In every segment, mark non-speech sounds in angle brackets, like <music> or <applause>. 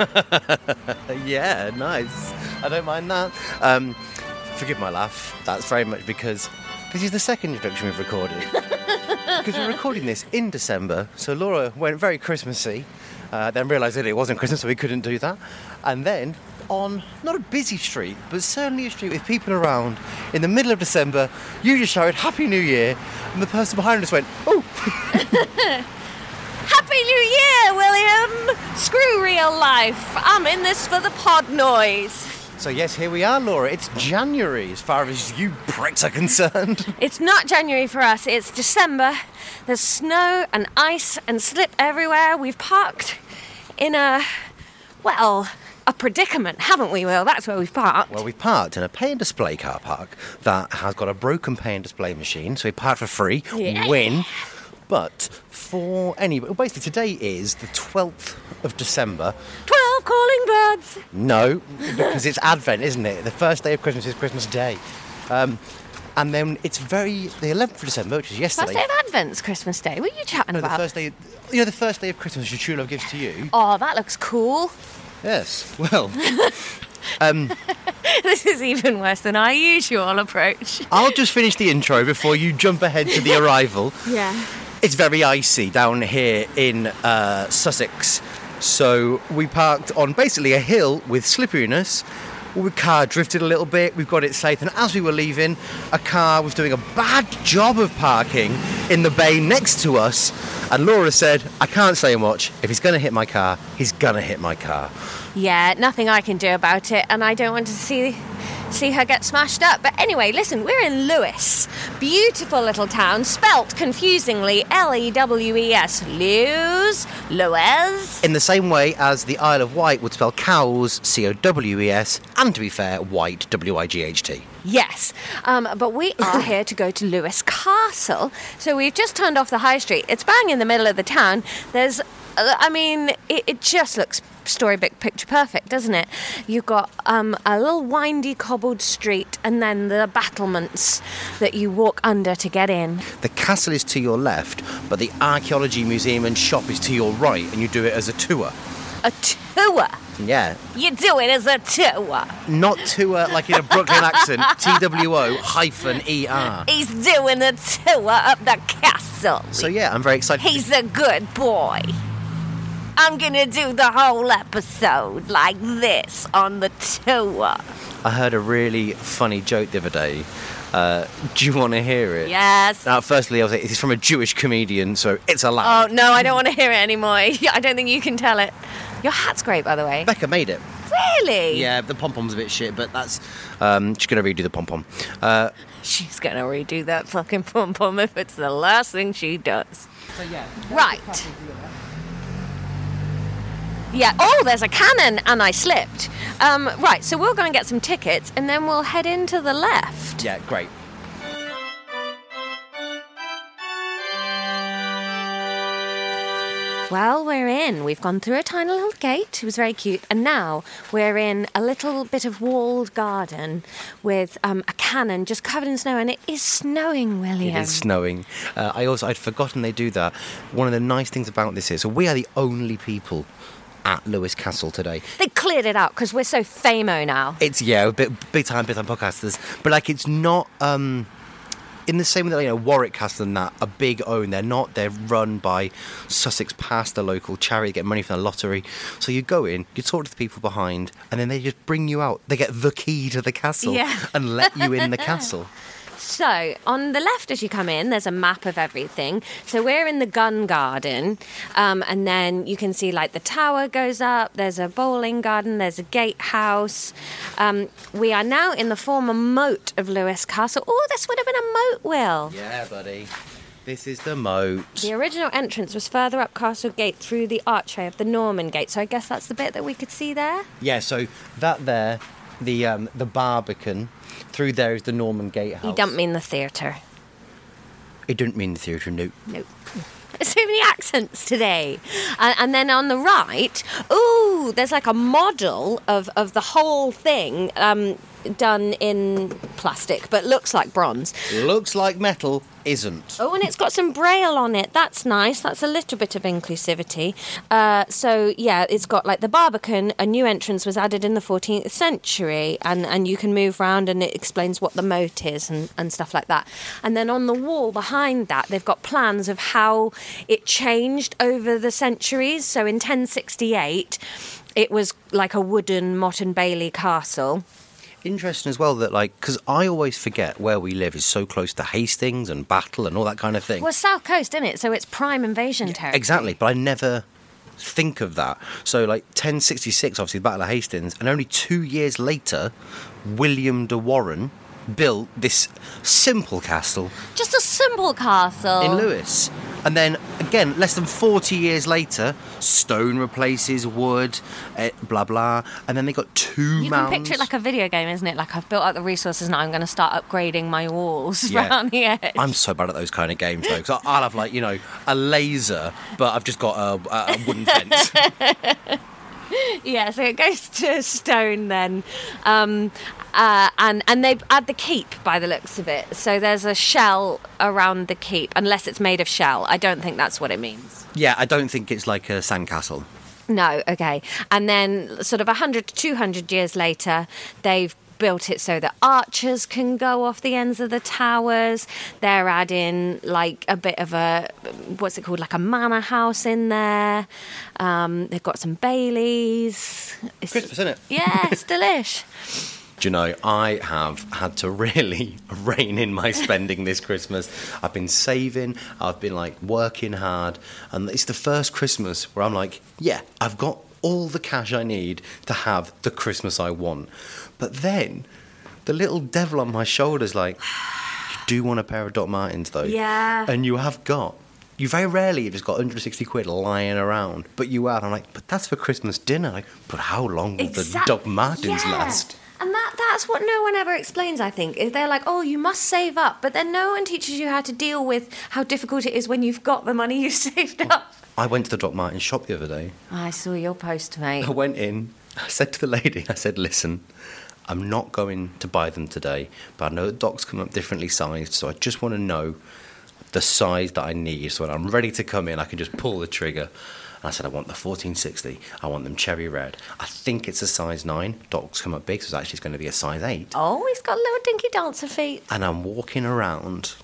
<laughs> yeah, nice. I don't mind that. Um, forgive my laugh. That's very much because this is the second introduction we've recorded. <laughs> because we're recording this in December, so Laura went very Christmassy, uh, then realised that it wasn't Christmas, so we couldn't do that. And then on not a busy street, but certainly a street with people around in the middle of December, you just shouted Happy New Year, and the person behind us went, Oh, <laughs> Happy New Year, William! Screw real life. I'm in this for the pod noise. so yes, here we are, Laura. It's January as far as you pricks are concerned. <laughs> It's not January for us, it's December. There's snow and ice and slip everywhere. We've parked in a, well, a predicament, haven't we, Will? That's where we've parked. Well, we've parked in a pay and display car park that has got a broken pay and display machine, so we parked for free, Yeah. win. But for any, well, basically today is the 12th of December. 12 calling birds. No, because it's Advent, isn't it? The first day of Christmas is Christmas Day. Um, and then it's very, the 11th of December, which is yesterday. First day of Advent's Christmas Day. What are you chatting no, the about? first day, you know, the first day of Christmas your true love gives to you. Oh, that looks cool. Yes, well, <laughs> this is even worse than our usual approach. I'll just finish the intro before you jump ahead to the <laughs> arrival. Yeah. It's very icy down here in uh, Sussex. So we parked on basically a hill with slipperiness. The car drifted a little bit, we've got it safe, and as we were leaving, a car was doing a bad job of parking in the bay next to us. And Laura said, I can't say much. If he's going to hit my car, he's going to hit my car. Yeah, nothing I can do about it, and I don't want to see see her get smashed up. But anyway, listen, we're in Lewes. beautiful little town, spelt confusingly L-E-W-E-S, Lewes, Lewes. In the same way as the Isle of Wight would spell Cowes, C O W E S, and to be fair, white, W I G H T. Yes, um, but we are <coughs> here to go to Lewes Castle. So we've just turned off the high street. It's bang in the middle of the town. There's, I mean, it, it just looks storybook picture perfect, doesn't it? You've got um, a little windy cobbled street and then the battlements that you walk under to get in. The castle is to your left, but the archaeology museum and shop is to your right, and you do it as a tour. A tour. Yeah, You do it as a tour. not tour like in a Brooklyn accent. <laughs> T W O hyphen E R. He's doing a tour up the castle. So yeah, I'm very excited. He's a good boy. I'm gonna do the whole episode like this on the tour. I heard a really funny joke the other day. Uh, do you want to hear it? Yes. Now, firstly, I was like, it's from a Jewish comedian, so it's a allowed. Oh no, I don't want to hear it anymore. <laughs> I don't think you can tell it. Your hat's great, by the way. Becca made it. Really? Yeah, the pom pom's a bit shit, but that's. Um, she's going to redo the pom pom. Uh, <laughs> She's gonna redo that fucking pom pom if it's the last thing she does. Right. Yeah. Oh, there's a cannon, and I slipped. Um, right. So we'll go and get some tickets, and then we'll head into the left. yeah, great. Well, we're in. We've gone through a tiny little gate. It was very cute. And now we're in a little bit of walled garden with um, a cannon just covered in snow. And it is snowing, William. It is snowing. Uh, I also I'd forgotten they do that. One of the nice things about this is so we are the only people at Lewes Castle today. They cleared it out because we're so famo now. It's yeah, a bit big time, big time podcasters, but like it's not um in the same way that you know Warwick Castle and that a big own. They're not. They're run by Sussex Past, the local charity, get money from the lottery. So you go in, you talk to the people behind, and then they just bring you out. They get the key to the castle Yeah. and let you in the castle. <laughs> So, on the left as you come in, there's a map of everything. So, we're in the gun garden, um, and then you can see like the tower goes up, there's a bowling garden, there's a gatehouse. Um, we are now in the former moat of Lewes Castle. Oh, this would have been a moat, Will. Yeah, buddy. This is the moat. The original entrance was further up Castle Gate through the archway of the Norman Gate. So, I guess that's the bit that we could see there. Yeah, so that there, the um, the Barbican, through there is the Norman Gatehouse. You don't mean the theatre. It didn't mean the theatre, no. No. <laughs> So many accents today. And, and then on the right, ooh, there's like a model of, of the whole thing um, done in plastic, but looks like bronze. Looks like metal, isn't. Oh, and it's got some braille on it. That's nice. That's a little bit of inclusivity. Uh, so yeah, it's got like the Barbican. A new entrance was added in the 14th century, and and you can move around, and it explains what the moat is and and stuff like that. And then on the wall behind that, they've got plans of how it changed over the centuries. So in 1068. It was like a wooden motte and Bailey castle. Interesting as well that like because I always forget where we live is so close to Hastings and Battle and all that kind of thing. Well, South Coast, isn't it? So it's prime invasion territory. Exactly, but I never think of that. So like 1066, obviously the Battle of Hastings, and only two years later, William de Warenne built this simple castle Just a simple castle. in Lewes. And then again, less than 40 years later, stone replaces wood, eh, blah blah, and then they got two You mounds. can picture it like a video game, isn't it? Like I've built up the resources now. I'm going to start upgrading my walls Yeah. around the edge. I'm so bad at those kind of games though, because I'll have like you know a laser, but I've just got a, a, a wooden fence. <laughs> Yeah, so it goes to stone then, um, uh, and and they add the keep by the looks of it. So there's a shell around the keep, unless it's made of shell. I don't think that's what it means. yeah, I don't think it's like a sandcastle. No, okay. And then, sort of 100 to 200 years later, they've built it so that archers can go off the ends of the towers. They're adding like a bit of a, what's it called, like a manor house in there. Um, they've got some Baileys. It's, Christmas, isn't it? Yeah, it's <laughs> delish. Do you know, I have had to <laughs> really rein in my spending this Christmas. I've been saving, I've been like working hard, and it's the first Christmas where I'm like, yeah, I've got all the cash I need to have the Christmas I want. But then the little devil on my shoulder's like, you do want a pair of Doc Martens though? Yeah. And you have got. You very rarely have just got 160 quid lying around, but you have. I'm like, but that's for Christmas dinner. Like, but how long will the Doc Martens Yeah. last? And that, that's what no one ever explains, I think. Is they're like, oh, you must save up. But then no one teaches you how to deal with how difficult it is when you've got the money you <laughs> saved up. I went to the Doc Martens shop the other day. I saw your post, mate. I went in, I said to the lady, I said, listen, I'm not going to buy them today, but I know that Doc's come up differently sized, so I just want to know the size that I need. So when I'm ready to come in, I can just pull the trigger. And I said, I want the 1460. I want them cherry red. I think it's a size 9. Doc's come up big, so it's actually going to be a size 8. Oh, he's got little dinky dancer feet. And I'm walking around.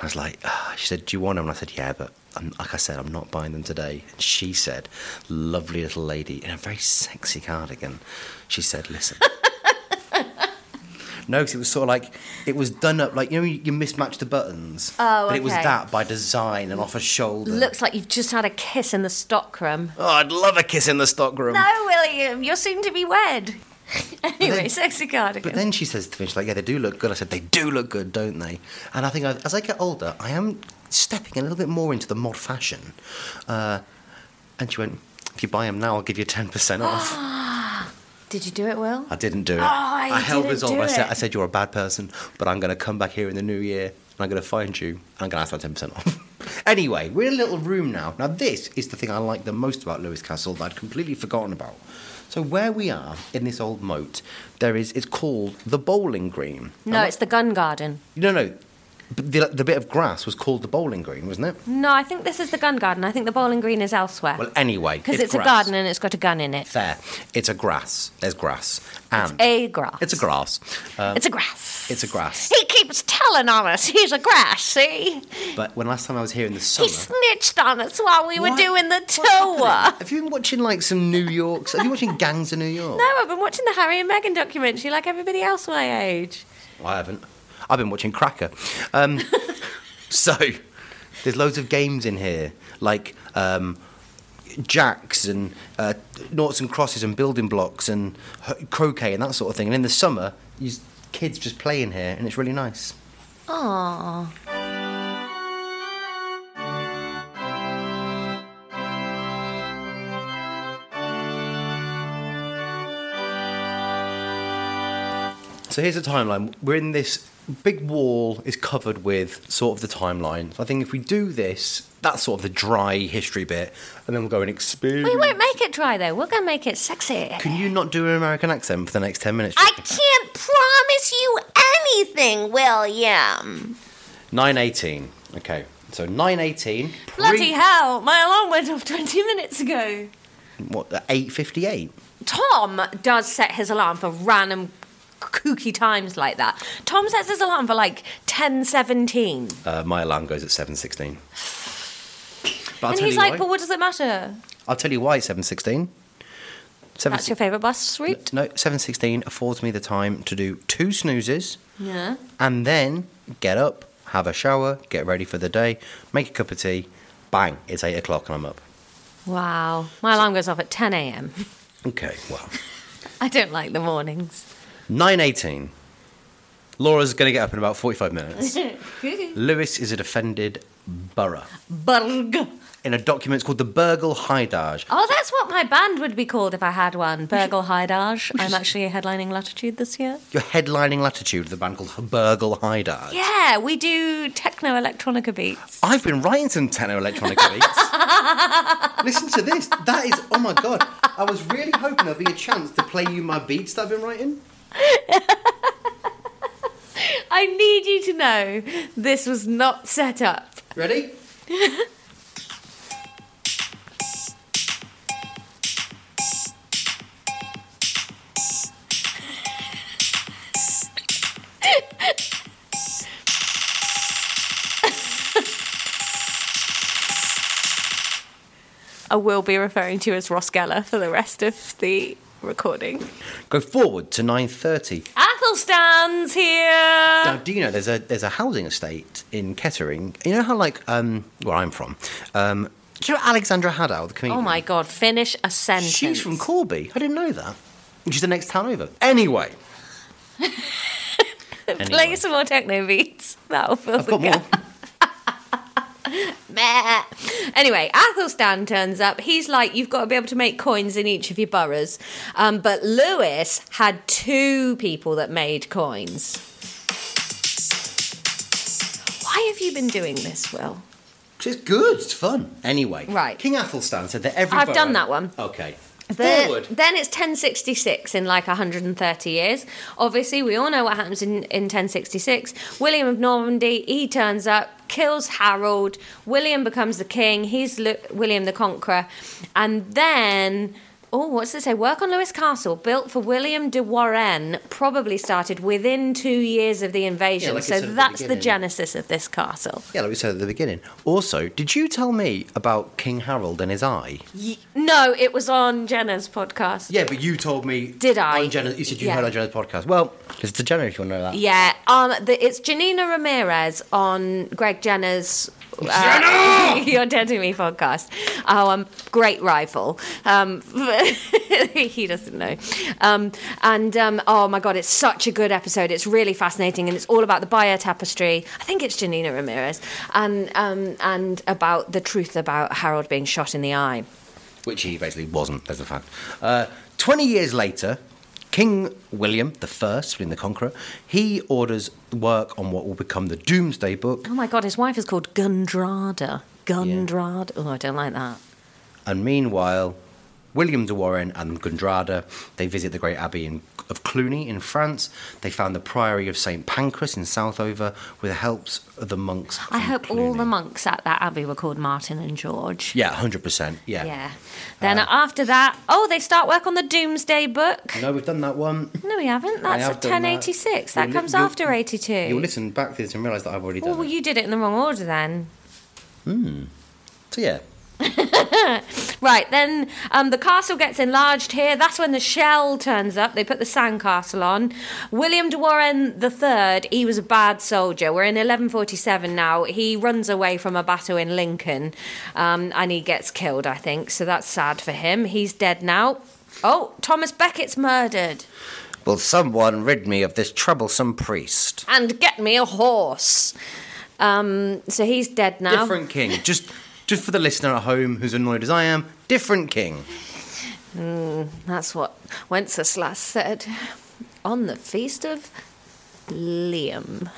I was like, ah. she said, Do you want them? And I said, Yeah, but I'm, like I said, I'm not buying them today. And she said, Lovely little lady in a very sexy cardigan. She said, Listen. <laughs> no, because it was sort of like, it was done up like, you know, you, mismatched the buttons. Oh, But it was okay. that by design and off a shoulder. Looks like you've just had a kiss in the stockroom. Oh, I'd love a kiss in the stockroom. No, William, you're soon to be wed. <laughs> anyway, then- sexy cardigan. But then she says to me, she's like, yeah, they do look good. I said, they do look good, don't they? And I think I, as I get older, I am stepping a little bit more into the mod fashion. Uh, and she went, if you buy them now, I'll give you 10% <gasps> off. Did you do it, Will? I didn't do it. Oh, you I held resolve. I said. I said, you're a bad person, but I'm going to come back here in the new year and I'm going to find you and I'm going to ask for 10% off. <laughs> anyway, we're in a little room now. Now, this is the thing I like the most about Lewes Castle that I'd completely forgotten about. So where we are in this old moat, there is. It's called the Bowling Green. No, it's the gun garden. No, no. The, the bit of grass was called the bowling green, wasn't it? No, I think this is the gun garden. I think the bowling green is elsewhere. Well, anyway, because it's, a grass. garden and it's got a gun in it. There, it's a grass. There's grass, and A grass. it's a grass. Um, It's a grass. it's a grass. He keeps telling on us he's a grass, see? But when last time I was here in the summer, He snitched on us while we were What? doing the tour. Have you been watching like some New York? Have you been watching Gangs of New York? No, I've been watching the Harry and Meghan documentary like everybody else my age. I haven't. I've been watching Cracker. Um, <laughs> so there's loads of games in here, like um, jacks and uh, noughts and crosses and building blocks and croquet and that sort of thing. And in the summer, you kids just play in here, and it's really nice. Aww. So here's the timeline. We're in this big wall is covered with sort of the timeline. So I think if we do this, that's sort of the dry history bit, and then we'll go and experience. We won't make it dry though. We're gonna make it sexy. Can you not do an American accent for the next 10 minutes? I can't promise you anything, William. 918. Okay. So 918. pre- Bloody hell! My alarm went off 20 minutes ago. What, 858? Tom does set his alarm for random kooky times like that. Tom sets his alarm for like 10:17, Uh, my alarm goes at 716. But and he's like, why. "But what does it matter? I'll tell you why 716. Seven, That's your favourite bus route." No, 716 affords me the time to do two snoozes Yeah. and then get up, have a shower, get ready for the day, make a cup of tea, bang, it's 8 o'clock and I'm up. Wow. My alarm goes off at 10 a.m. Okay, well. <laughs> I don't like the mornings. 918. Laura's going to get up in about 45 minutes. <laughs> Lewes is a defended borough. Burg. In a document called the Burghal Hidage. Oh, that's what my band would be called if I had one. Burghal Hidage. I'm actually headlining Latitude this year. Your headlining latitude the band called Burghal Hidage. Yeah, we do techno electronica beats. I've been writing some techno electronica <laughs> beats. Listen to this. That is, oh my god. I was really hoping there'd be a chance to play you my beats that I've been writing. <laughs> I need you to know this was not set up. Ready? I will be referring to you as Ross Geller for the rest of the recording. Go forward to 9.30. Athelstan's here. Now, do you know there's a there's a housing estate in Kettering? You know how like um where I'm from, um, do you know Alexandra Haddow, the comedian? Oh my god, finish a sentence. She's from Corby. I didn't know that. Is the next town over. Anyway, <laughs> Play some more techno beats. That'll fill I've the got more. <laughs> Anyway, Athelstan turns up. He's like, you've got to be able to make coins in each of your boroughs. Um, but Lewes had two people that made coins. Why have you been doing this, Will? It's good. It's fun. Anyway, Right. King Athelstan said that every. I've borough- done that one. Okay. Then, then it's 1066 in like 130 years. Obviously, we all know what happens in, in 1066. William of Normandy, he turns up, kills Harold. William becomes the king. He's William the Conqueror. And then, oh, what's it say? Work on Lewes Castle, built for William de Warenne, probably started within two years of the invasion. Yeah, like so at the that's the genesis of this castle. Yeah, like we said at the beginning. Also, did you tell me about King Harold and his eye? Y- No, it was on Jenner's podcast. Yeah, but you told me. Did I? On Jenna, you said you Yeah. heard on Jenner's podcast. Well, because it's a Jenna if you want to know that. Yeah, um, the, it's Janina Ramirez on Greg Jenner's uh, <laughs> You're Dead to Me podcast. Oh, um, great rival. Um, <laughs> he doesn't know. Um, and um, oh my god, it's such a good episode. It's really fascinating, and it's all about the Bayeux tapestry. I think it's Janina Ramirez, and um, and about the truth about Harold being shot in the eye. Which he basically wasn't, there's a fact. Uh, 20 years later, King William the First, William the Conqueror, he orders work on what will become the Domesday Book, Oh my god, his wife is called Gundrada. Gundrada. Oh, I don't like that. and meanwhile, William de Warenne and Gundrada. They visit the great abbey in, of Cluny in France. They found the priory of St Pancras in Southover with the helps of the monks. I hope all the monks at that abbey were called Martin and George. Yeah, 100%. Yeah. Yeah. Then uh, after that, oh, they start work on the Domesday Book. No, we've done that one. No, we haven't. That's have at done that. 1086. That, li- comes after 82. You'll listen back to this and realise that I've already done Oh, well, it. you did it in the wrong order then. So, yeah. <laughs> Right, then um, the castle gets enlarged here. That's when the shell turns up. They put the sandcastle on. William de Warenne III, he was a bad soldier. We're in 1147 now. He runs away from a battle in Lincoln um, and he gets killed, I think. So that's sad for him. He's dead now. Oh, Thomas Becket's murdered. Will someone rid me of this troublesome priest? And get me a horse. Um, so he's dead now. Different king. Just just for the listener at home who's annoyed as I am, different king. That's what Wenceslas said on the feast of Liam.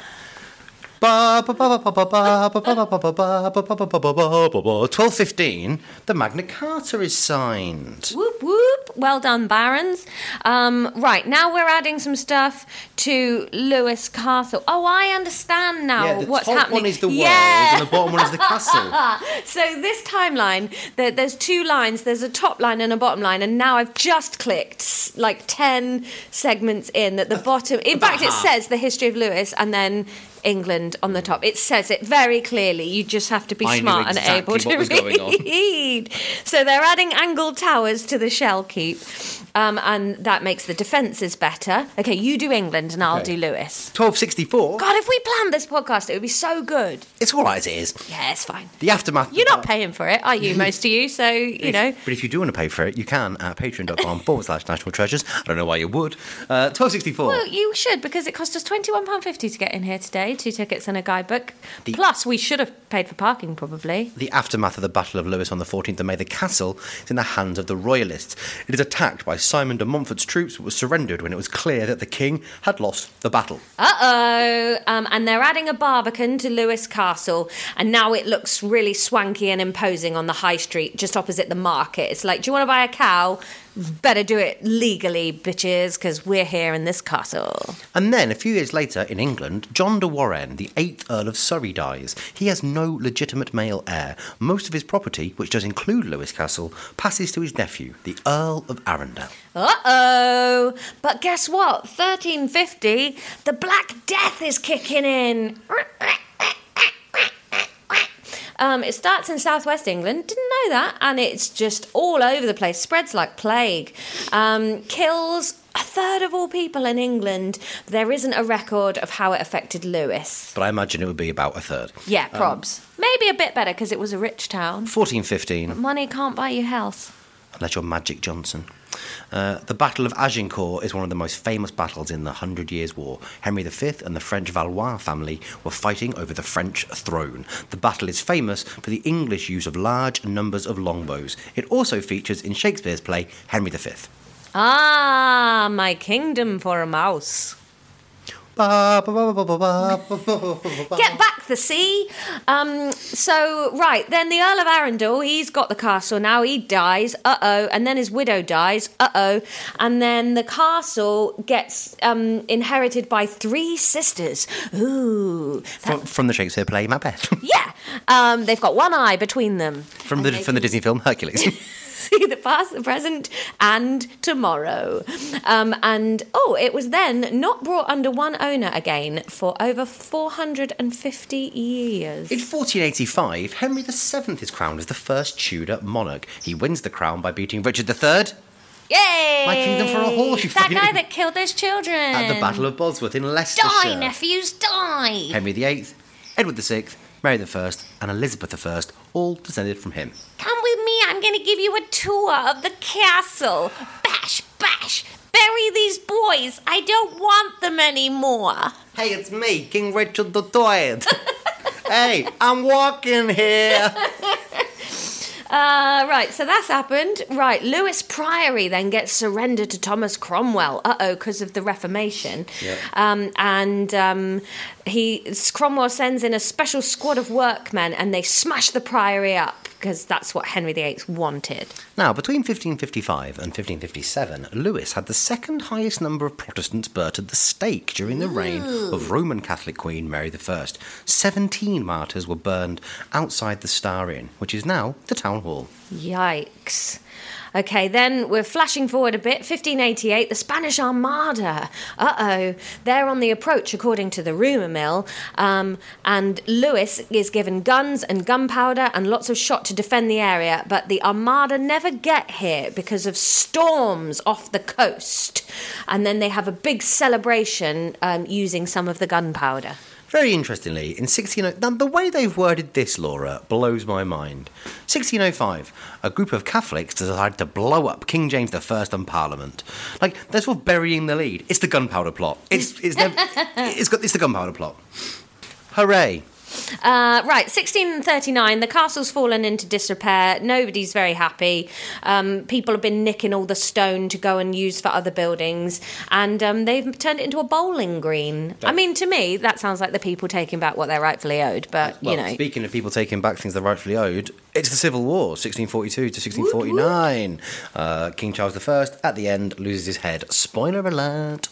1215, the Magna Carta is signed. Whoop whoop! Well done, Barons. Um, right now we're adding some stuff to Lewes Castle. Oh, I understand now Yeah, the what's top happening. one is the world yeah. and the bottom one is the castle. <laughs> So this timeline, there, there's two lines. There's a top line and a bottom line, and now I've just clicked like ten segments in that the bottom. In fact, it says the history of Lewes, and then. England on the top. It says it very clearly. You just have to be I smart and able to was going on. read. So they're adding angled towers to the shell keep, um, and that makes the defences better. Okay, you do England, and I'll Okay. do Lewes. 1264. God, if we planned this podcast, it would be so good. It's all right as it is. Yeah, it's fine. The aftermath. You're not paying for it, are you? <laughs> Most of you, so you know. But if you do want to pay for it, you can at patreon.com forward slash national treasures. I don't know why you would. Uh, 1264. Well, you should because it cost us twenty one pound fifty to get in here today. Two tickets and a guidebook. The- Plus, we should have paid for parking probably. the aftermath of the Battle of Lewes on the 14th of May, the castle is in the hands of the Royalists. It is attacked by Simon de Montfort's troops, but was surrendered when it was clear that the king had lost the battle. Uh oh! Um, and they're adding a barbican to Lewes Castle, and now it looks really swanky and imposing on the high street, just opposite the market. It's like, do you want to buy a cow? Better do it legally, bitches, because we're here in this castle. And then, a few years later, in England, John de Warenne, the 8th Earl of Surrey, dies. He has no legitimate male heir. Most of his property, which does include Lewes Castle, passes to his nephew, the Earl of Arundel. Uh oh! But guess what? 1350, the Black Death is kicking in. <laughs> Um, it starts in southwest England, didn't know that, and it's just all over the place, spreads like plague. Um, kills a third of all people in England. There isn't a record of how it affected Lewes. But I imagine it would be about a third. Yeah, probs. Maybe a bit better because it was a rich town. 1415, Money can't buy you health. unless you're Magic Johnson. Uh, the Battle of Agincourt is one of the most famous battles in the Hundred Years' War. Henry V and the French Valois family were fighting over the French throne. The battle is famous for the English use of large numbers of longbows. It also features in Shakespeare's play Henry V. Ah, my kingdom for a mouse. Get back the sea. Um, so, right, then the Earl of Arundel, he's got the castle now. He dies. Uh oh. And then his widow dies. Uh oh. And then the castle gets um, inherited by three sisters. Ooh. From, from the Shakespeare play Macbeth. Yeah. Um, they've got one eye between them. from the from the Disney film Hercules. <laughs> <laughs> See the past, the present, and tomorrow. Um, and oh, it was then not brought under one owner again for over 450 years. In 1485, Henry VII is crowned as the first Tudor monarch. He wins the crown by beating Richard III Yay! My kingdom for a horse, you That guy that killed those children. at the Battle of Bosworth in Leicester. Die, nephews, die! Henry VIII, Edward VI, Mary I, and Elizabeth I, all descended from him. Come with me. I'm going to give you a tour of the castle. Bash, bash. Bury these boys. I don't want them anymore. Hey, it's me, King Richard III. <laughs> hey, I'm walking here. <laughs> Uh, right, so that's happened. Right, Lewes Priory then gets surrendered to Thomas Cromwell. Uh oh, because of the Reformation. Yeah. Um, and um, he Cromwell sends in a special squad of workmen, and they smash the priory up because that's what Henry VIII wanted. Now, between 1555 and 1557, Lewes had the second highest number of Protestants burnt at the stake during the reign of Roman Catholic Queen Mary I. 17 martyrs were burned outside the Star Inn, which is now the town hall. Yikes. Okay, then we're flashing forward a bit. 1588, the Spanish Armada. Uh oh, they're on the approach, according to the rumour mill. Um, and Lewes is given guns and gunpowder and lots of shot to defend the area, but the Armada never get here because of storms off the coast. And then they have a big celebration um, using some of the gunpowder. Very interestingly, in 1605, now the way they've worded this, Laura, blows my mind. 1605, a group of Catholics decided to blow up King James I and Parliament. Like they're sort of burying the lead. It's the gunpowder plot. It's it's never, <laughs> it's got it's the gunpowder plot. Hooray! Uh, right, 1639, the castle's fallen into disrepair. Nobody's very happy. Um, people have been nicking all the stone to go and use for other buildings, and um, they've turned it into a bowling green. I mean, to me, that sounds like the people taking back what they're rightfully owed, but, Well, you know. speaking of people taking back things they're rightfully owed, it's the Civil War, 1642 to 1649. Uh, King Charles I, at the end, loses his head. Spoiler alert.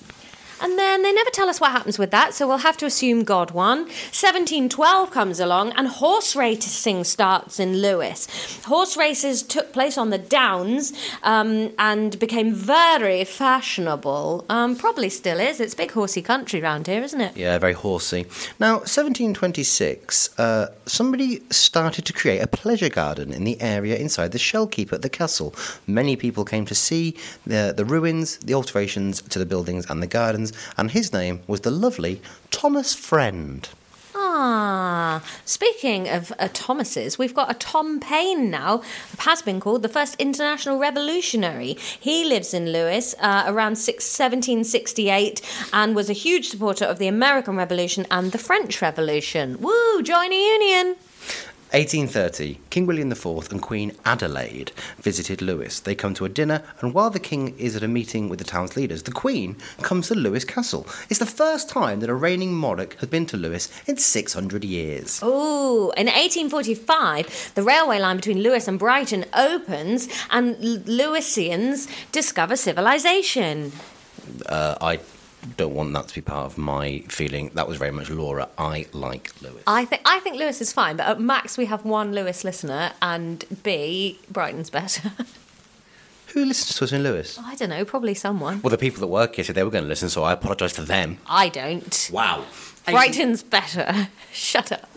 And then they never tell us what happens with that, so we'll have to assume God won. 1712 comes along, and horse racing starts in Lewes. Horse races took place on the Downs um, and became very fashionable. Um, probably still is. It's big horsey country round here, isn't it? Yeah, very horsey. Now, 1726, uh, somebody started to create a pleasure garden in the area inside the shell keep at the castle. Many people came to see the, the ruins, the alterations to the buildings and the gardens, and his name was the lovely Thomas Friend. Ah, speaking of uh, Thomases, we've got a Tom Paine now, has been called the first international revolutionary. He lives in Lewes uh, around six, 1768 and was a huge supporter of the American Revolution and the French Revolution. Woo, join a union! 1830, King William IV and Queen Adelaide visited Lewes. They come to a dinner, and while the king is at a meeting with the town's leaders, the Queen comes to Lewes Castle. It's the first time that a reigning monarch has been to Lewes in 600 years. Oh, in 1845, the railway line between Lewes and Brighton opens, and Lewisians discover civilization. Uh, I don't want that to be part of my feeling. That was very much Laura. I like Lewes. I think I think Lewes is fine, but at max we have one Lewes listener, and B Brighton's better. <laughs> Who listens to us in Lewes? I don't know, probably someone. Well, the people that work here said they were going to listen, so I apologise to them. I don't. Wow. Brighton's better. <laughs> Shut up.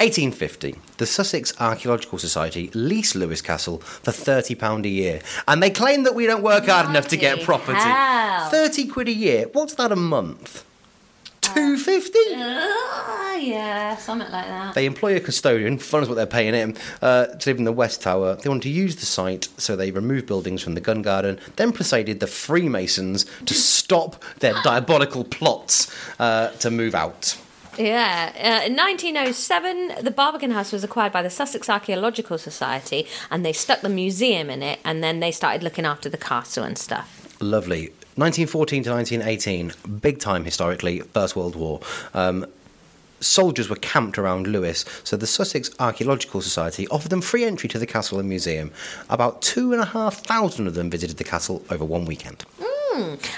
1850, the Sussex Archaeological Society leased Lewes Castle for £30 a year. And they claim that we don't work hard enough to get property. hell. 30 quid a year. What's that a month? 250 Ah, yeah, something like that. They employ a custodian, fun is what they're paying him, uh, to live in the West Tower. They want to use the site, so they removed buildings from the gun garden, then persuaded the Freemasons to stop their diabolical plots uh, to move out. Yeah, uh, in 1907, the Barbican House was acquired by the Sussex Archaeological Society, and they stuck the museum in it, and then they started looking after the castle and stuff. Lovely. 1914 to 1918, big time historically, First World War. Um, soldiers were camped around Lewes, so the Sussex Archaeological Society offered them free entry to the castle and museum. About two and a half thousand of them visited the castle over one weekend.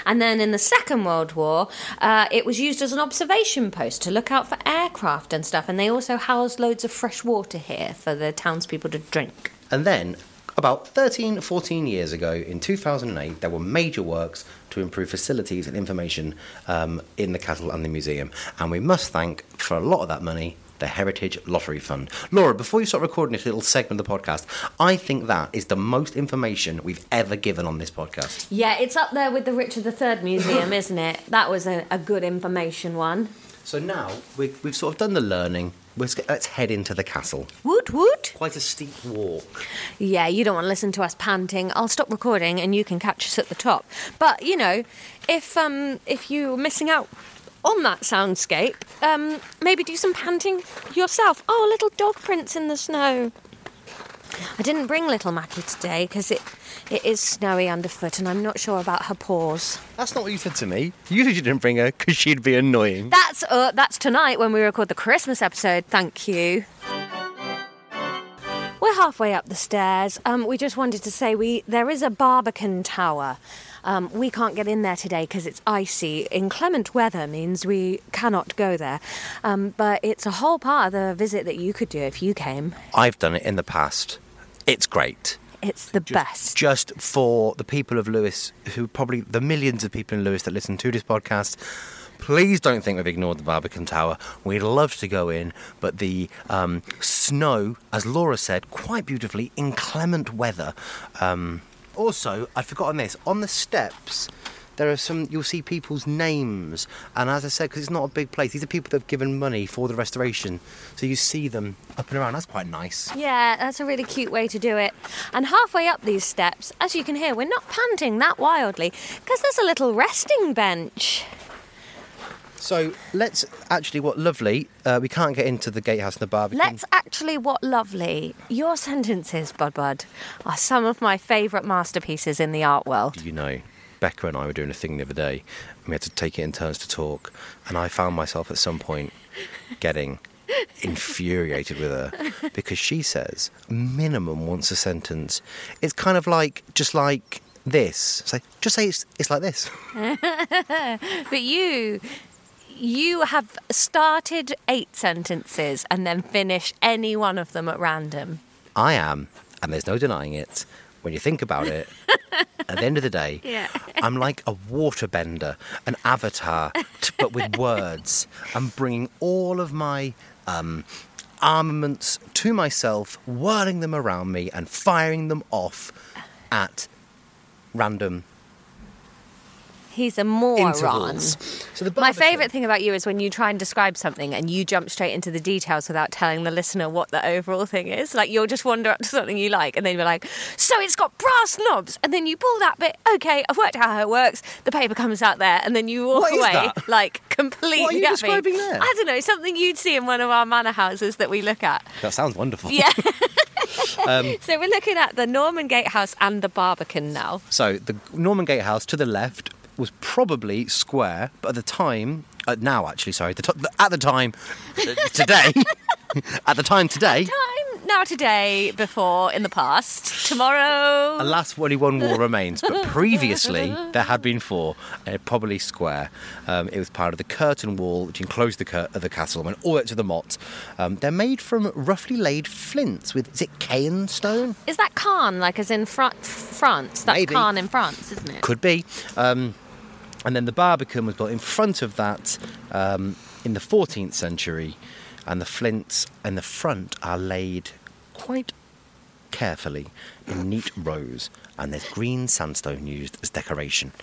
And then in the Second World War, uh, it was used as an observation post to look out for aircraft and stuff, and they also housed loads of fresh water here for the townspeople to drink. And then, about 13, 14 years ago, in 2008, there were major works to improve facilities and information um, in the castle and the museum. And we must thank, for a lot of that money, the Heritage Lottery Fund. Laura, before you start recording this little segment of the podcast, I think that is the most information we've ever given on this podcast. Yeah, it's up there with the Richard III Museum, <coughs> isn't it? That was a, a good information one. So now we, we've sort of done the learning. Let's, let's head into the castle. Woot woot. Quite a steep walk. Yeah, you don't want to listen to us panting. I'll stop recording and you can catch us at the top. But you know, if um if you're missing out on that soundscape, um maybe do some panting yourself. Oh, little dog prints in the snow. I didn't bring little Mackie today because it, it is snowy underfoot and I'm not sure about her paws. That's not what you said to me. You said you didn't bring her because she'd be annoying. That's uh, that's tonight when we record the Christmas episode. Thank you. We're halfway up the stairs. Um, we just wanted to say we there is a Barbican Tower. Um, we can't get in there today because it's icy. Inclement weather means we cannot go there. Um, but it's a whole part of the visit that you could do if you came. I've done it in the past. It's great. It's the best. Just for the people of Lewes, who probably the millions of people in Lewes that listen to this podcast, please don't think we've ignored the Barbican Tower. We'd love to go in, but the um, snow, as Laura said, quite beautifully, inclement weather. Um, also, I'd forgotten this. On the steps, there are some. You'll see people's names, and as I said, because it's not a big place, these are people that have given money for the restoration. So you see them up and around. That's quite nice. Yeah, that's a really cute way to do it. And halfway up these steps, as you can hear, we're not panting that wildly because there's a little resting bench. So let's actually, what lovely. Uh, we can't get into the gatehouse and the barbecue. Let's actually, what lovely. Your sentences, Bud Bud, are some of my favourite masterpieces in the art world. You know, Becca and I were doing a thing the other day, and we had to take it in turns to talk. And I found myself at some point getting <laughs> infuriated with her because she says minimum once a sentence. It's kind of like just like this. Say, just say it's, it's like this. <laughs> But you. You have started eight sentences and then finish any one of them at random. I am, and there's no denying it. When you think about it, at the end of the day, <laughs> Yeah. I'm like a waterbender, an avatar, but with words. I'm bringing all of my um, armaments to myself, whirling them around me, and firing them off at random He's a moron. intervals. So the My favourite thing about you is when you try and describe something and you jump straight into the details without telling the listener what the overall thing is. Like you'll just wander up to something you like and then you're like, so it's got brass knobs. And then you pull that bit, okay, I've worked out how it works. The paper comes out there and then you walk away that? <laughs> like completely What are you describing there? I don't know, something you'd see in one of our manor houses that we look at. That sounds wonderful. Yeah. Um, <laughs> <laughs> so we're looking at the Norman Gatehouse and the Barbican now. So the Norman Gatehouse to the left was probably square, but at the time, uh, now actually, sorry, the t- <laughs> <laughs> at the time, today, at the time today, Time now today, before in the past, tomorrow. alas, only one wall <laughs> remains. But previously, there had been four, uh, probably square. Um, it was part of the curtain wall which enclosed the, cur- uh, the castle, went all way to the motte. Um, they're made from roughly laid flints with, is it Caen stone? Is that Caen, like as in Fran- France? That's Maybe. Caen in France, isn't it? Could be. Um, and then the Barbican was built in front of that um, in the 14th century, and the flints in the front are laid quite carefully in neat rows, and there's green sandstone used as decoration.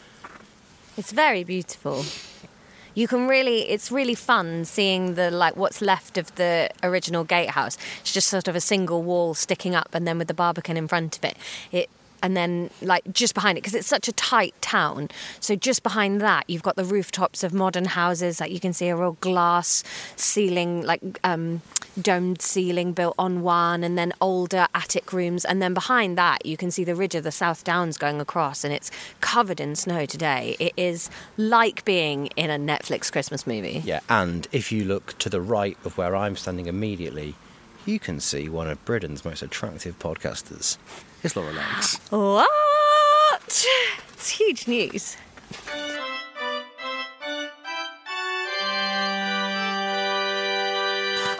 It's very beautiful. You can really, it's really fun seeing the like what's left of the original gatehouse. It's just sort of a single wall sticking up, and then with the Barbican in front of it. It and then like just behind it because it's such a tight town. So just behind that, you've got the rooftops of modern houses. Like you can see a real glass ceiling, like um, domed ceiling built on one, and then older attic rooms. And then behind that, you can see the ridge of the South Downs going across, and it's covered in snow today. It is like being in a Netflix Christmas movie. Yeah, and if you look to the right of where I'm standing immediately, you can see one of Britain's most attractive podcasters. It's Laura Lennox. What? It's huge news.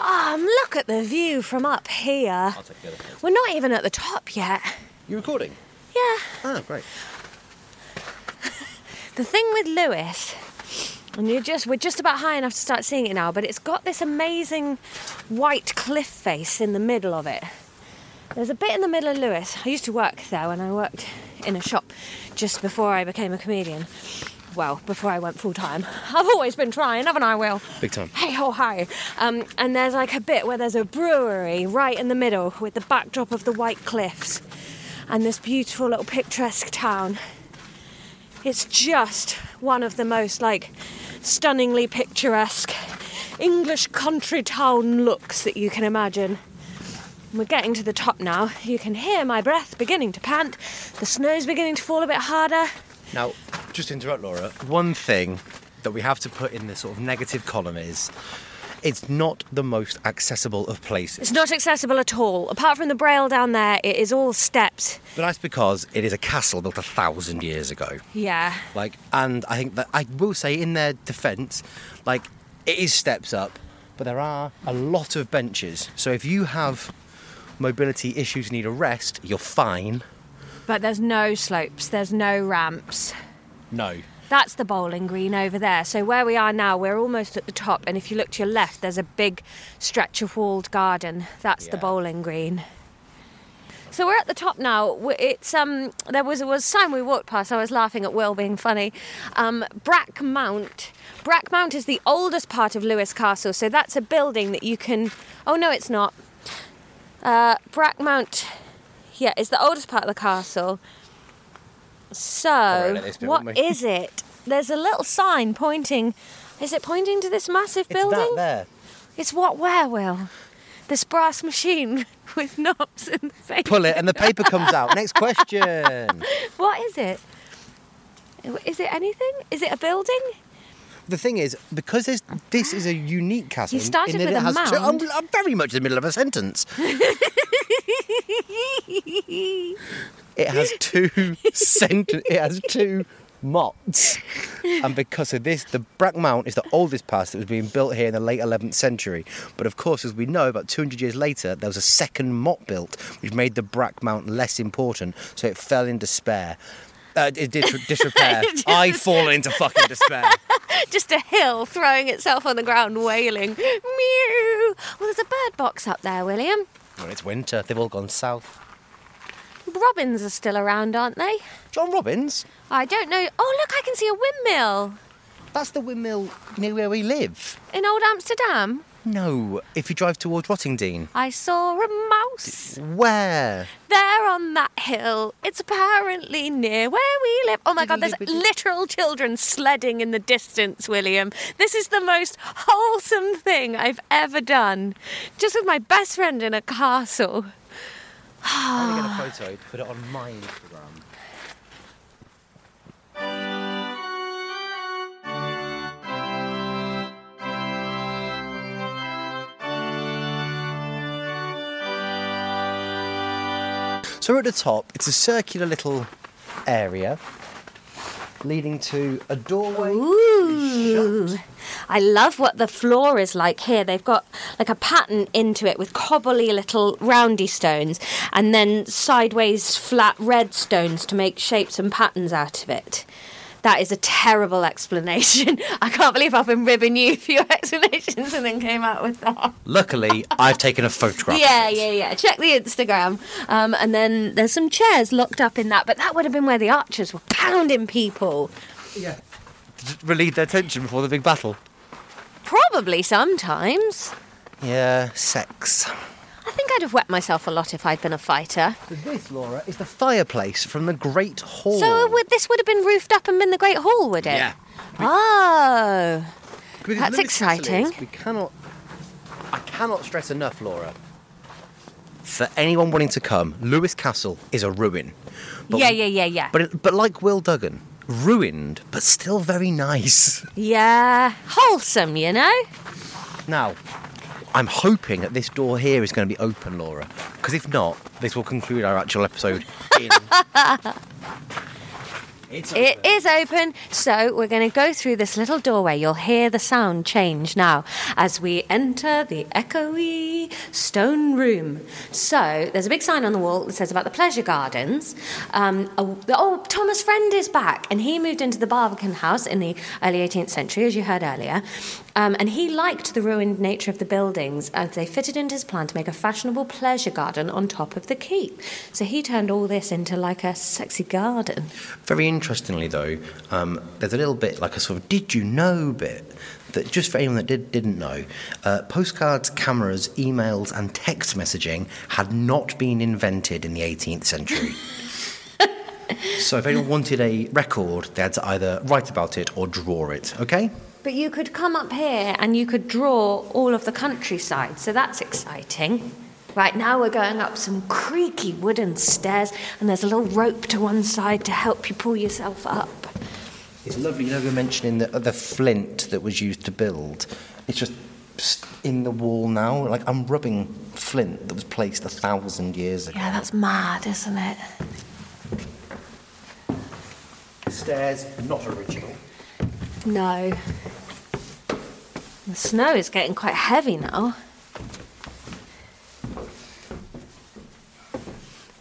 Um, look at the view from up here. I'll take the. We're not even at the top yet. You recording? Yeah. Oh, great. <laughs> The thing with Lewes, and you're just we're just about high enough to start seeing it now, but it's got this amazing white cliff face in the middle of it. There's a bit in the middle of Lewes. I used to work there when I worked in a shop just before I became a comedian. Well, before I went full time. I've always been trying, haven't I, Will? Big time. Hey ho hi. Um, and there's like a bit where there's a brewery right in the middle with the backdrop of the white cliffs and this beautiful little picturesque town. It's just one of the most like stunningly picturesque English country town looks that you can imagine. We're getting to the top now. You can hear my breath beginning to pant. The snow's beginning to fall a bit harder. Now, just to interrupt, Laura, one thing that we have to put in the sort of negative column is it's not the most accessible of places. It's not accessible at all. Apart from the braille down there, it is all steps. But that's because it is a castle built a thousand years ago. Yeah. Like, and I think that I will say, in their defence, like it is steps up, but there are a lot of benches. So if you have mobility issues, need a rest, you're fine. But there's no slopes, there's no ramps. No. That's the bowling green over there. So where we are now, we're almost at the top. And if you look to your left, there's a big stretch of walled garden. That's the bowling green. So we're at the top now. It's um. There was was a sign we walked past. I was laughing at Will being funny. Um, Brack Mount. Brack Mount is the oldest part of Lewes Castle. So that's a building that you can. Oh no, it's not. Uh, Brack Mount. Yeah, it's the oldest part of the castle. So, right at this bit, what is it? There's a little sign pointing. Is it pointing to this massive building? It's that there. It's what where, Will? This brass machine <laughs> with knobs and the Pull it, and the paper comes out. Next question. <laughs> What is it? Is it anything? Is it a building? The thing is, because this is a unique castle. You started in with it a two- I'm. I'm very much in the middle of a sentence. <laughs> It has two cent- It has two mottes, and because of this, the Brack Mount is the oldest pass that was being built here in the late 11th century. But of course, as we know, about 200 years later, there was a second motte built, which made the Brack Mount less important, so it fell in despair. Uh, it did disrepair. <laughs> I fall into fucking despair. <laughs> Just a hill throwing itself on the ground, wailing. Mew! Well, there's a bird box up there, William. Well, it's winter, they've all gone south. Robins are still around, aren't they? John Robbins, I don't know. Oh, look, I can see a windmill that's the windmill near where we live. in Old Amsterdam. No, if you drive towards Rottingdean. I saw a mouse Where? there on that hill. It's apparently near where we live. Oh my god, there's live with the- literal children sledding in the distance, William. This is the most wholesome thing I've ever done. Just with my best friend in a castle. I'm going to get a ah. photo put it on my Instagram. So at the top. It's a circular little area leading to a doorway. Ooh. I love what the floor is like here. They've got like a pattern into it with cobbly little roundy stones and then sideways flat red stones to make shapes and patterns out of it. That is a terrible explanation. <laughs> I can't believe I've been ribbing you for your <laughs> explanations and then came out with that. Luckily, I've taken a photograph. Yeah, yeah, yeah. Check the Instagram. Um, and then there's some chairs locked up in that, but that would have been where the archers were pounding people. yeah. Relieve their tension before the big battle. Probably sometimes. Yeah, sex. I think I'd have wet myself a lot if I'd been a fighter. This, Laura, is the fireplace from the Great Hall. So uh, would, this would have been roofed up and been the Great Hall, would it? Yeah. Oh. That's exciting. we cannot. I cannot stress enough, Laura. For anyone wanting to come, Lewes Castle is a ruin. But, yeah, yeah, yeah, yeah. But but like Will Duggan, ruined, but still very nice. yeah. Wholesome, you know? Now, I'm hoping that this door here is going to be open, Laura. Because if not, this will conclude our actual episode. In... <laughs> it's open. is open, so we're going to go through this little doorway. You'll hear the sound change now as we enter the echoey stone room. So there's a big sign on the wall that says about the pleasure gardens. Um, oh, oh, Thomas Friend is back, and he moved into the Barbican house in the early 18th century, as you heard earlier. Um, and he liked the ruined nature of the buildings, and they fitted into his plan to make a fashionable pleasure garden on top of the keep. So he turned all this into like a sexy garden. Very interestingly, though, um, there's a little bit like a sort of did you know bit that just for anyone that did, didn't know, uh, postcards, cameras, emails, and text messaging had not been invented in the 18th century. <laughs> so if anyone wanted a record, they had to either write about it or draw it, okay? But you could come up here and you could draw all of the countryside, so that's exciting. Right, now we're going up some creaky wooden stairs, and there's a little rope to one side to help you pull yourself up. It's lovely. You know, were mentioning the, the flint that was used to build. It's just in the wall now. Like I'm rubbing flint that was placed a thousand years ago. Yeah, that's mad, isn't it? Stairs, not original. No. The snow is getting quite heavy now.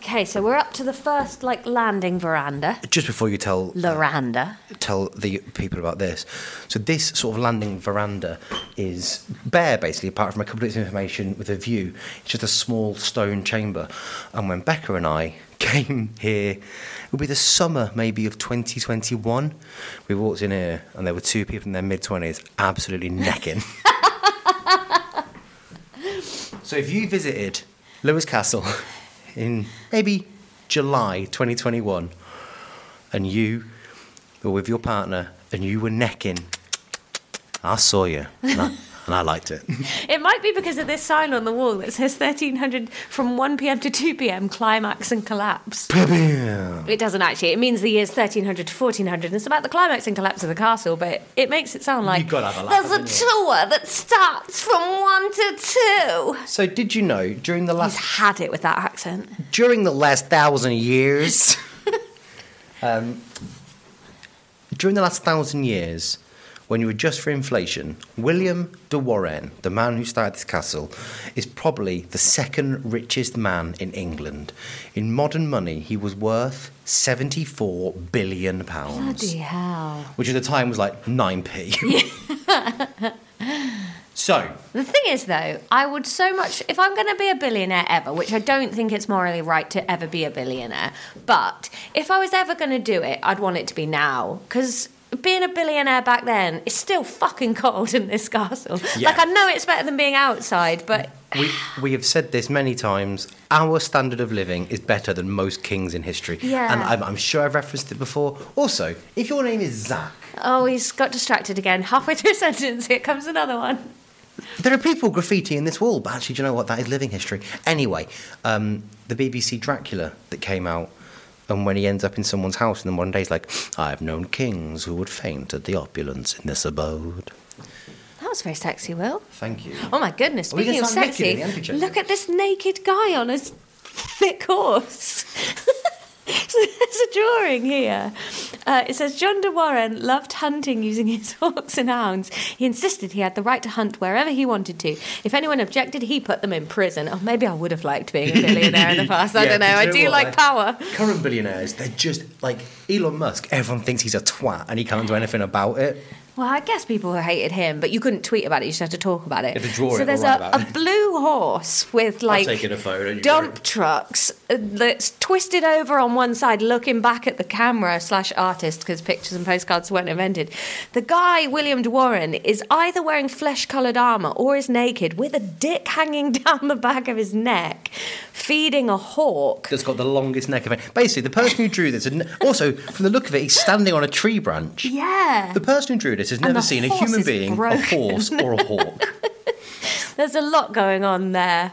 Okay, so we're up to the first like landing veranda. Just before you tell uh, Loranda. tell the people about this. So this sort of landing veranda is bare, basically, apart from a couple bits of information with a view. It's just a small stone chamber. And when Becca and I came here, it would be the summer maybe of 2021. We walked in here and there were two people in their mid 20s absolutely necking. <laughs> so if you visited Lewes Castle in maybe July 2021 and you were with your partner and you were necking, I saw you <laughs> and I, liked it. <laughs> It might be because of this sign on the wall that says 1300 from 1 pm to 2 pm, climax and collapse. It doesn't actually. It means the years 1300 to 1400. And it's about the climax and collapse of the castle, but it makes it sound like You gotta have a laugh, there's a tour that starts from 1 to 2. So did you know during the last. He's had it with that accent. during the last thousand years, <laughs> um, during the last thousand years, when you adjust for inflation, William de Warenne, the man who started this castle, is probably the second richest man in England. In modern money, he was worth seventy-four billion pounds, Bloody hell. which at the time was like nine p. <laughs> so The thing is, though, I would so much, if I'm going to be a billionaire ever, which I don't think it's morally right to ever be a billionaire, but if I was ever going to do it, I'd want it to be now. Because being a billionaire back then is still fucking cold in this castle. Yeah. Like, I know it's better than being outside, but we, we have said this many times. Our standard of living is better than most kings in history. Yeah. And I'm, I'm sure I've referenced it before. Also, if your name is Zach, oh, he's got distracted again. <laughs> Halfway through a sentence, here comes another one. there are people graffiti in this wall, but actually, do you know what? That is living history. Anyway, um, the BBC Dracula that came out, and when he ends up in someone's house, and then one day he's like, I have known kings who would faint at the opulence in this abode. That was very sexy, Will. Thank you. Oh my goodness, speaking of sexy, in the look at this naked guy on his thick horse. <laughs> <laughs> so there's a drawing here. Uh, it says John de Warenne loved hunting using his <laughs> hawks and hounds. He insisted he had the right to hunt wherever he wanted to. If anyone objected, he put them in prison. Oh, maybe I would have liked being a billionaire in the <laughs> past. I Yeah, don't know. I do what? like power. Current billionaires, they're just like Elon Musk. Everyone thinks he's a twat and he can't do anything about it. Well, I guess people hated him, but you couldn't tweet about it. You just had to talk about it. You had to so it there's a, a blue horse with like taken a photo, you dump trucks that's twisted over on one side, looking back at the camera slash artist because pictures and postcards weren't invented. The guy William de Warenne is either wearing flesh-coloured armour or is naked with a dick hanging <laughs> down the back of his neck, feeding a hawk. That's got the longest neck of it. Basically, the person who drew this, and also from the look of it, he's standing on a tree branch. Yeah. The person who drew this has never seen a human being, a horse, or a hawk. <laughs> There's a lot going on there.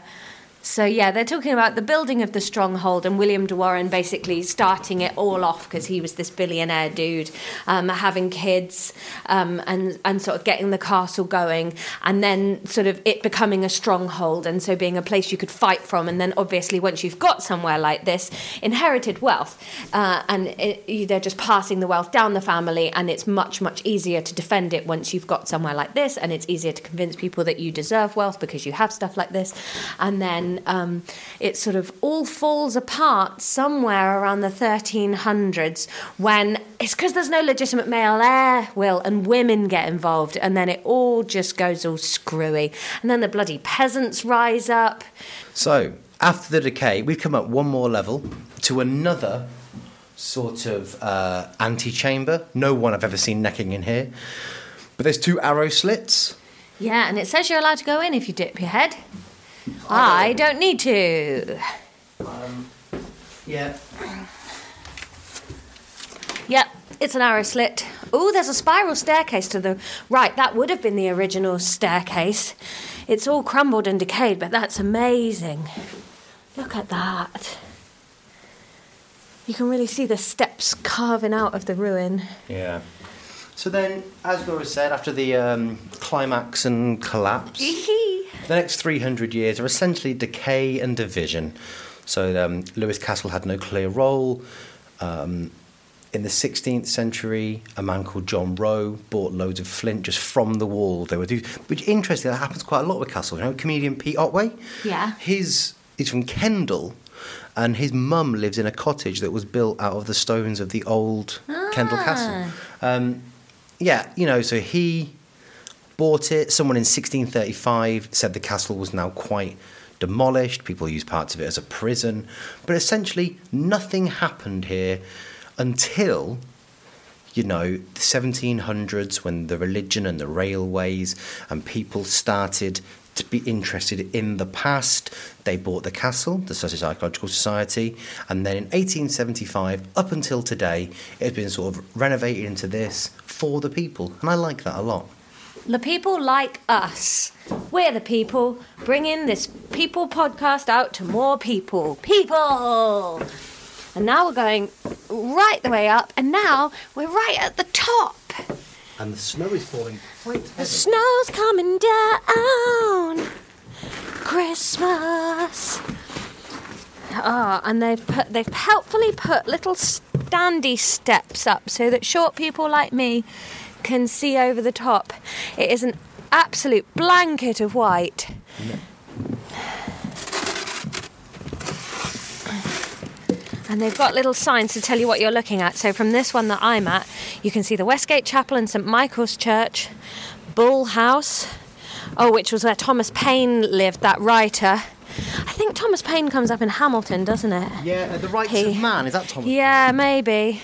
So yeah, they're talking about the building of the stronghold and William de Warenne basically starting it all off because he was this billionaire dude, um, having kids um, and and sort of getting the castle going, and then sort of it becoming a stronghold and so being a place you could fight from, and then obviously once you've got somewhere like this, inherited wealth, uh, and it, they're just passing the wealth down the family, and it's much much easier to defend it once you've got somewhere like this, and it's easier to convince people that you deserve wealth because you have stuff like this, and then um, it sort of all falls apart somewhere around the 1300s when it's because there's no legitimate male heir, Will, and women get involved, and then it all just goes all screwy, and then the bloody peasants rise up. So, after the decay, we've come up one more level to another sort of uh, antechamber. No one I've ever seen necking in here. But there's two arrow slits. Yeah, and it says you're allowed to go in if you dip your head. I don't need to. Um, yeah. Yep, it's an arrow slit. Oh, there's a spiral staircase to the right. That would have been the original staircase. it's all crumbled and decayed, but that's amazing. Look at that. You can really see the steps carving out of the ruin. Yeah. So then, as Laura said, after the um, climax and collapse, the next 300 years are essentially decay and division. So um, Lewes Castle had no clear role. Um, in the 16th century, a man called John Roe bought loads of flint just from the wall. They were do, which interesting. That happens quite a lot with castles. You know, comedian Pete Otway. Yeah. His he's from Kendal, and his mum lives in a cottage that was built out of the stones of the old Kendal Castle. Um, yeah, you know, so he bought it. Someone in 1635 said the castle was now quite demolished. People used parts of it as a prison. But essentially, nothing happened here until, you know, the 1700s when the religion and the railways and people started to be interested in the past. They bought the castle, the Sussex Archaeological Society, and then in 1875, up until today, it has been sort of renovated into this for the people. And I like that a lot. The people like us. We're the people bringing this people podcast out to more people. People! And now we're going right the way up, and now we're right at the top. And the snow is falling quite The snow's coming down. Christmas. Oh, and they've put they've helpfully put little standy steps up so that short people like me can see over the top. It is an absolute blanket of white. And they've got little signs to tell you what you're looking at. So from this one that I'm at, you can see the Westgate Chapel and St Michael's Church, Bull House, oh, which was where Thomas Paine lived, that writer. I think Thomas Paine comes up in Hamilton, doesn't it? Yeah, the rights He- of man, is that Thomas? Yeah, maybe.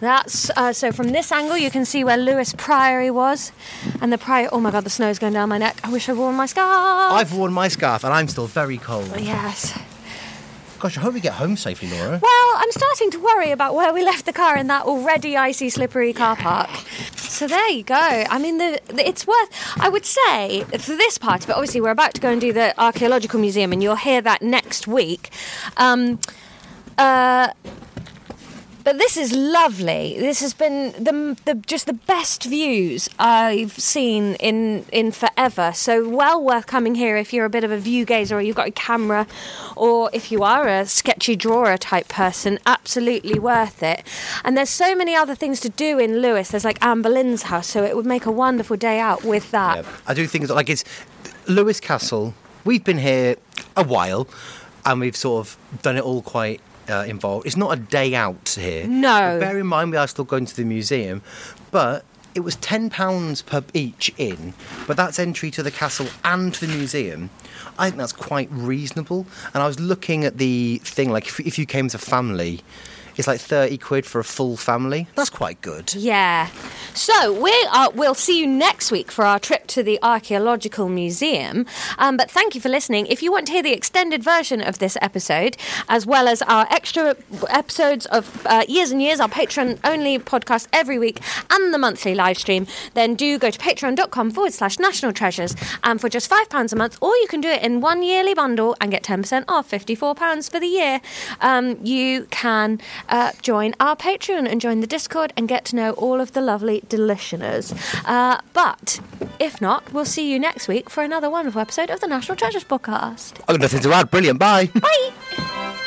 That's uh, so. From this angle, you can see where Lewes Priory was, and the Priory. Oh my God, the snow's going down my neck. I wish I'd worn my scarf. I've worn my scarf and I'm still very cold. Yes. Gosh, I hope we get home safely, Laura. Well, I'm starting to worry about where we left the car in that already icy, slippery car park. So there you go. I mean, the, the, it's worth. I would say for this part, but obviously we're about to go and do the archaeological museum, and you'll hear that next week. Um, uh, but this is lovely. This has been the, the just the best views I've seen in in forever. So well worth coming here if you're a bit of a view gazer or you've got a camera, or if you are a sketchy drawer type person. Absolutely worth it. And there's so many other things to do in Lewes. There's like Anne Boleyn's house, so it would make a wonderful day out with that. Yeah, I do think that, like it's Lewes Castle. We've been here a while, and we've sort of done it all quite uh, involved. It's not a day out here. No. Bear in mind, we are still going to the museum, but. It was ten pounds per each in, but that's entry to the castle and to the museum. I think that's quite reasonable. And I was looking at the thing, like if, if you came as a family, it's like thirty quid for a full family. That's quite good. Yeah. So we are, we'll see you next week for our trip to the Archaeological Museum. Um, but thank you for listening. If you want to hear the extended version of this episode, as well as our extra episodes of uh, Years and Years, our Patreon only podcast every week, and the monthly live stream, then do go to patreon.com forward slash national treasures. And for just £5 a month, or you can do it in one yearly bundle and get 10% off, £54 for the year, um, you can uh, join our Patreon and join the Discord and get to know all of the lovely delitioners. Uh, but if not, we'll see you next week for another wonderful episode of the National Treasures podcast. I've got nothing to add. Brilliant. Bye. Bye!